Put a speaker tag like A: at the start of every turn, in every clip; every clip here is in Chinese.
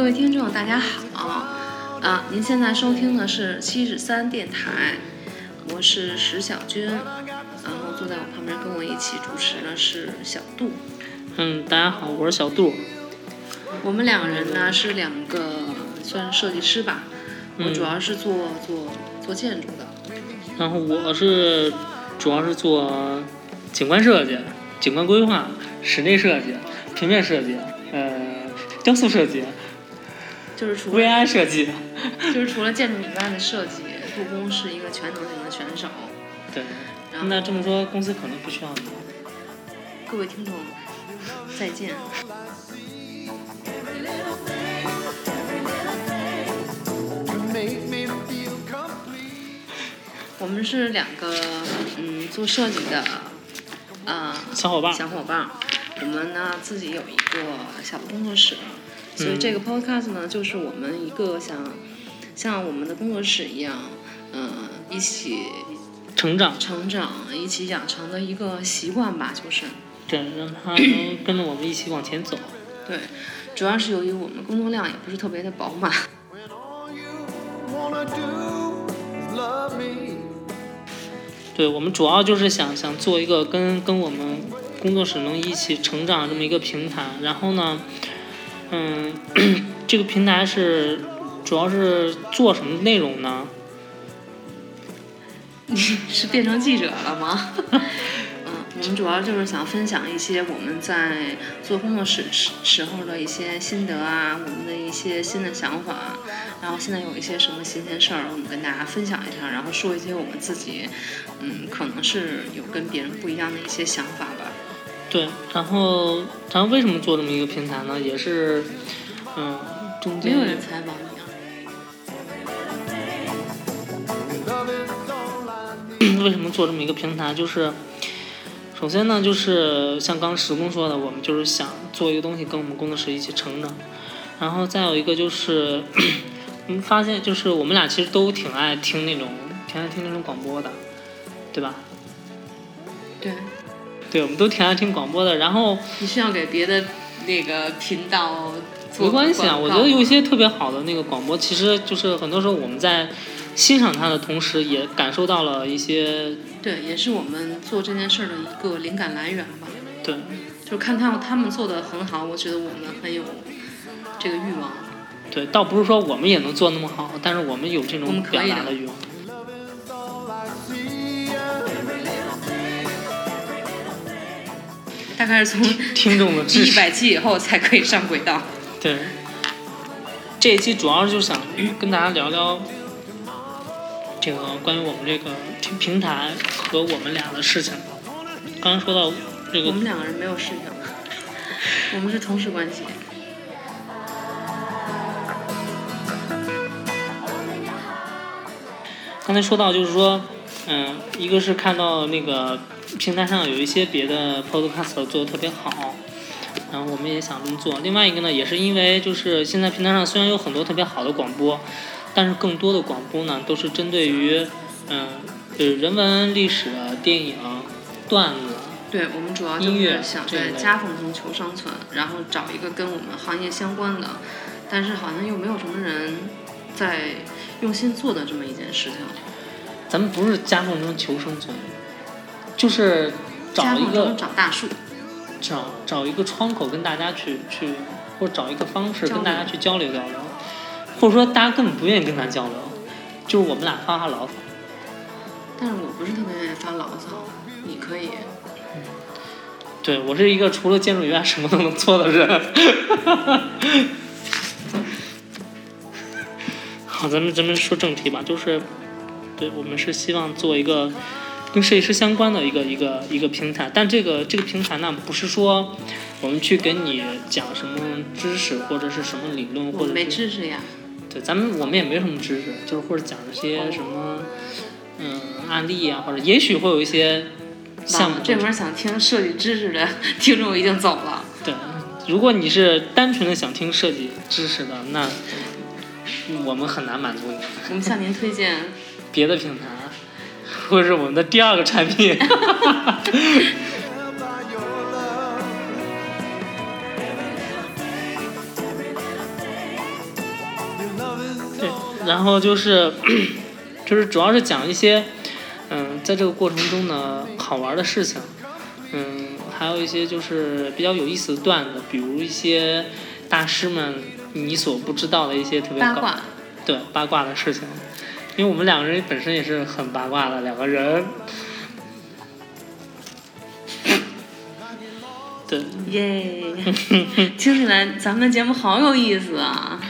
A: 各位听众，大家好！啊，您现在收听的是七十三电台，我是石小军，然后坐在我旁边跟我一起主持的是小杜。
B: 嗯，大家好，我是小杜。
A: 我们两个人呢是两个算是设计师吧，我主要是做做做建筑的，
B: 然后我是主要是做景观设计、景观规划、室内设计、平面设计，呃，雕塑设计。
A: 就是除了
B: VI 设计，
A: 就是除了建筑以外的设计，杜工是一个全能型的选手。
B: 对，
A: 然后
B: 那这么说，公司可能不需要你。
A: 各位听众，再见。我们是两个嗯做设计的，呃
B: 小伙伴，
A: 小伙伴。我们呢自己有一个小的工作室，所以
B: 嗯
A: 这个 podcast 呢就是我们一个想像我们的工作室一样，嗯、一起
B: 成长，
A: 成长、一起养成的一个习惯吧，就是
B: 对，让他能 跟着我们一起往前走。
A: 对。主要是由于我们工作量也不是特别的饱满.
B: 对我们主要就是想想做一个跟跟我们工作室能一起成长这么一个平台，然后呢，嗯，这个平台是主要是做什么内容呢？
A: 你 是变成记者了吗？嗯，我们主要就是想分享一些我们在做工作室时时候的一些心得啊，我们的一些新的想法，然后现在有一些什么新鲜事儿，我们跟大家分享一下，然后说一些我们自己，嗯，可能是有跟别人不一样的一些想法吧。
B: 对，然后然后为什么做这么一个平台呢？也是，嗯，中间
A: 没有人采访你啊.
B: 为什么做这么一个平台？就是首先呢，就是像刚石工说的，我们就是想做一个东西跟我们工作室一起成长。然后再有一个就是，我们发现就是我们俩其实都挺爱听那种挺爱听那种广播的，对吧？
A: 对，
B: 对，我们都挺爱听广播的。然后
A: 你是要给别的那个频道做
B: 没关系啊，我觉得有一些特别好的那个广播，其实就是很多时候我们在欣赏它的同时，也感受到了一些
A: 对，也是我们做这件事儿的一个灵感来源吧。
B: 对
A: 就是看他们他们做的很好，我觉得我们很有这个欲望。
B: 对，倒不是说我们也能做那么好，但是我们有这种表达的欲望。
A: 大概是从
B: 听众的支
A: 一
B: 持。
A: 百期以后才可以上轨道。
B: 对，这一期主要就是想跟大家聊聊这个关于我们这个平平台和我们俩的事情。刚刚说到这个
A: 我们两个人没有事情，我们是同事关系。
B: 刚才说到就是说，嗯，一个是看到那个 平台上有一些别的 podcast 做的特别好，然后我们也想这么做。另外一个呢，也是因为就是现在平台上虽然有很多特别好的广播，但是更多的广播呢都是针对于，嗯，就是人文、历史、电影、段子，
A: 对我们主要就
B: 音乐
A: 是想在夹缝中求生存，然后找一个跟我们行业相关的，但是好像又没有什么人在用心做的这么一件事情。
B: 咱们不是夹缝中求生存，就是找一个
A: 找大树，
B: 找找一个窗口跟大家去去，或者找一个方式跟大家去交流交流，或者说大家根本不愿意跟咱交流，就是我们俩发发牢骚。
A: 但是我不是特别愿意发牢骚，你可以。
B: 对我是一个除了建筑以外什么都能做的人。好，咱们咱们说正题吧，就是，对我们是希望做一个跟设计师相关的一个一个一个平台，但这个这个平台呢，不是说我们去给你讲什么知识或者是什么理论，或者没
A: 知识呀，
B: 对，咱们我们也没什么知识，就是或者讲一些什么嗯案例啊，或者也许会有一些项目
A: 完了，这门想听设计知识的 听众已经走了。
B: 对，如果你是单纯的想听设计知识的，那我们很难满足你。
A: 我们向您推荐
B: 别的平台，或者是我们的第二个产品。
C: Love.
B: 然后就是 就是主要是讲一些嗯，在这个过程中呢好玩的事情，嗯，还有一些就是比较有意思的段子，比如一些大师们你所不知道的一些特别搞
A: 八卦，
B: 对八卦的事情，因为我们两个人本身也是很八卦的两个人。对，
A: 耶！听起来咱们的节目好有意思啊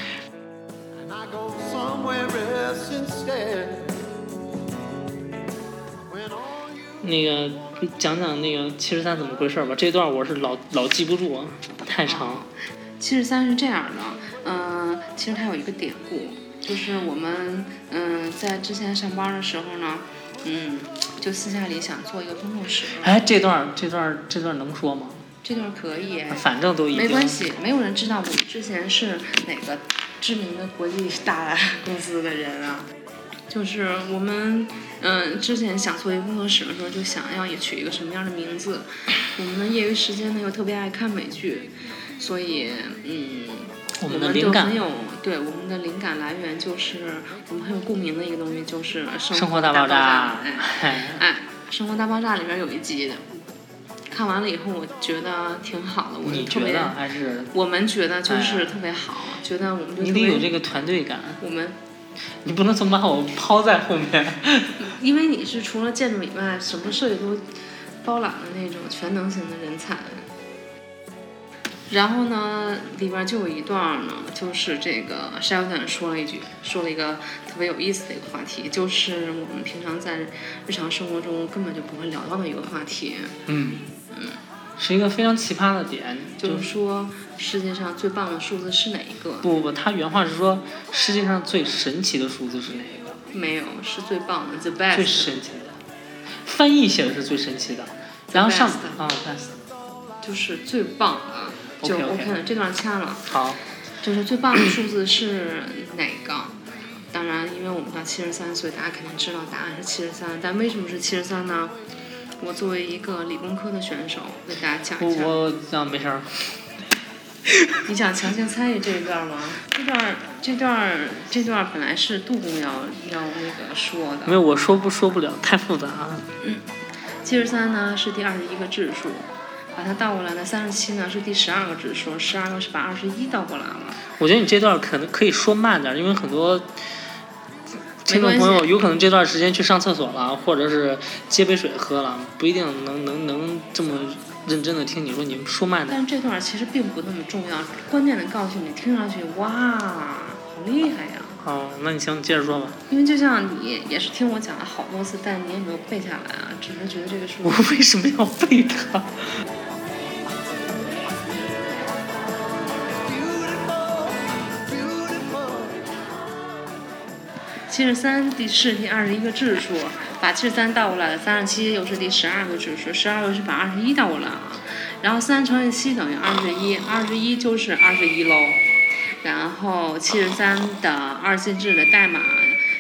B: 那个讲讲那个七十三怎么回事吧，这段我是老老记不住，太长。
A: 七十三是这样的，嗯、其实它有一个典故，就是我们嗯、在之前上班的时候呢，嗯，就私下里想做一个工作室，
B: 哎，这段这段这段能说吗？
A: 这段可以，
B: 反正都已经
A: 没关系，没有人知道我们之前是哪个知名的国际大 公司的人啊。就是我们，嗯、之前想做一个工作室的时候，就想要也取一个什么样的名字。我们的业余时间呢又特别爱看美剧，所以，嗯，
B: 我
A: 我
B: 们的灵感
A: 有对我们的灵感来源就是我们很有共鸣的一个东西，就是生
B: 生活
A: 大
B: 大爆炸
A: 哎，
B: 哎，
A: 哎，《生活大爆炸》里边有一集的，看完了以后，我觉得挺好的，我
B: 你，觉得还是
A: 我们觉得就是
B: 哎
A: 特别好，觉得我们就
B: 你得有这个团队感，
A: 我们，
B: 你不能总把我抛在后面。
A: 因为你是除了建筑以外，什么设计都包揽的那种全能型的人才。然后呢，里边就有一段呢，就是这个 Sheldon 说了一句，说了一个特别有意思的一个话题，就是我们平常在日常生活中根本就不会聊到的一个话题，
B: 嗯。嗯，是一个非常奇葩的点，
A: 就
B: 就是
A: 是说世界上最棒的数字是哪一个？
B: 不不不，他原话是说世界上最神奇的数字是哪一个？
A: 没有，是最棒的，the best。
B: 最神奇的，翻译写的是最神奇的，然后上啊 best，
A: 就是最棒的，就 OK 了。这段掐了，
B: 好，
A: 就是最棒的数字是哪个？当然，因为我们到七十三，所以大家肯定知道答案是七十三。但为什么是七十三呢？我作为一个理工科的选手，为大家讲一下。
B: 我我啊没事儿，
A: 你想强行参与这一段吗？这段这段这段本来是杜工要要那个说的。
B: 没有我说不说不了，太复杂了。
A: 七十三呢是第二十一个质数，把它倒过来呢，三十七呢是第十二个指数，十二个是把二十一倒过来了。
B: 我觉得你这段可能可以说慢点，因为很多听众朋友有可能这段时间去上厕所了，或者是接杯水喝了，不一定能能能这么认真的听你说，你说慢点。
A: 但是这段其实并不那么重要，关键的告诉你，听上去哇，好厉害呀！
B: 哦，那你行，你接着说吧。
A: 因为就像你也是听我讲了好多次，但你也没有背下来啊，只是觉得这个数
B: 我为什么要背它？
A: 七十三第是第二十一个质数，把七十三倒过来了，三十七又是第十二个质数，十二个是把二十一倒过来啊，然后三乘以七等于二十一，二十一就是二十一喽。然后七十三的二进制的代码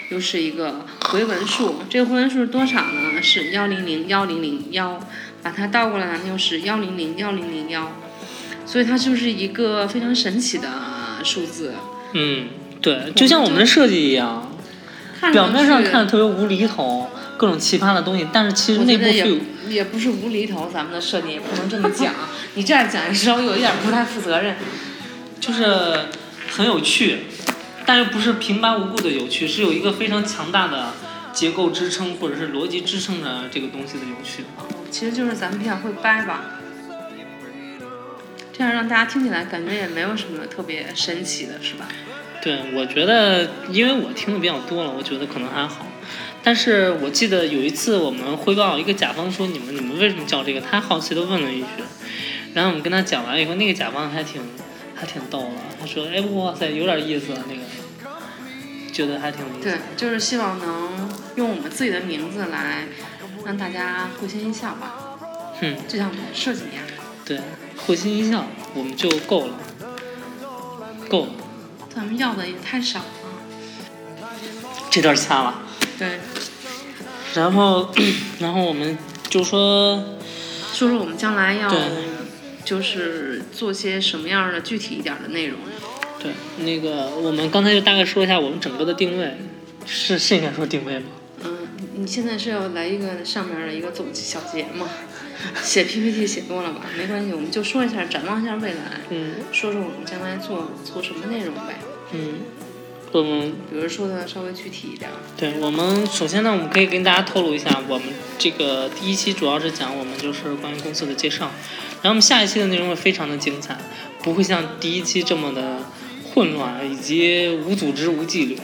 A: 又是一个回文数，这个回文数是多少呢？是幺零零幺零零幺，把它倒过来呢又是幺零零幺零零幺，所以它就是一个非常神奇的数字。
B: 嗯，对，就像我们的设计一样，
A: 看
B: 表面上
A: 去
B: 看特别无厘头，各种奇葩的东西，但是其实内部是有
A: 也不是无厘头，咱们的设定也不能这么讲。你这样讲稍微有一点不太负责任。
B: 就是很有趣，但又不是平白无故的有趣，是有一个非常强大的结构支撑或者是逻辑支撑着这个东西的有趣。
A: 其实就是咱们比较会掰吧，这样让大家听起来感觉也没有什么特别神奇的，是吧？
B: 对，我觉得，因为我听的比较多了，我觉得可能还好。但是我记得有一次我们汇报，一个甲方说你们你们为什么叫这个？他好奇的问了一句，然后我们跟他讲完以后，那个甲方还挺还挺逗的，他说：“哎，哇塞，有点意思，那个，觉得还挺有意思。
A: 对，就是希望能用我们自己的名字来让大家会心一笑吧，
B: 哼，
A: 就像我们设计一样。
B: 对，会心一笑，我们就够了，够了。
A: 咱们要的也太少了。
B: 这段掐了。
A: 对，
B: 然后，然后我们就说，
A: 说说我们将来要
B: 对
A: 就是做些什么样的具体一点的内容。
B: 对，那个我们刚才就大概说一下我们整个的定位，是是应该说定位吗？
A: 嗯，你现在是要来一个上面的一个总小结吗？写 PPT 写多了吧？没关系，我们就说一下，展望一下未来，
B: 嗯
A: 说说我们将来做做什么内容呗。
B: 嗯，我们
A: 比如说的稍微具体一点儿。
B: 对我们首先呢，我们可以跟大家透露一下，我们这个第一期主要是讲我们就是关于公司的介绍，然后我们下一期的内容会非常的精彩，不会像第一期这么的混乱以及无组织无纪律。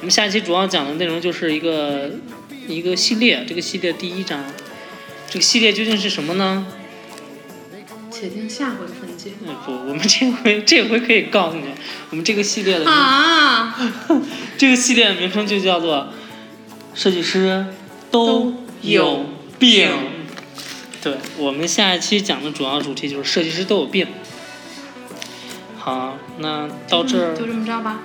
B: 我们下一期主要讲的内容就是一个一个系列，这个系列第一章，这个系列究竟是什么呢？
A: 且听下回分解。
B: 嗯，不，我们这回这回可以告诉你，我们这个系列的名
A: 啊，
B: 这个系列的名称就叫做“设计师都有病”。对，我们下一期讲的主要主题就是设计师都有病。好，那到这儿，
A: 就这么着吧。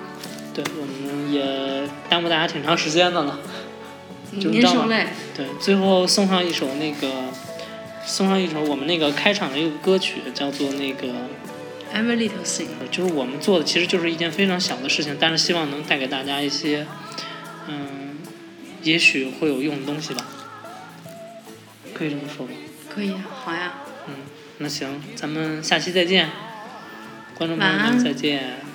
B: 对，我们也耽误大家挺长时间的了。就
A: 您
B: 这样吧
A: 受累。
B: 对，最后送上一首那个，送上一首我们那个开场的一个歌曲，叫做那个。
A: Every little thing。
B: 就是我们做的其实就是一件非常小的事情，但是希望能带给大家一些，嗯，也许会有用的东西吧，可以这么说吧。
A: 可以啊，好呀。
B: 嗯，那行，咱们下期再见，观众朋友们再见。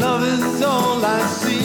C: love is all I see.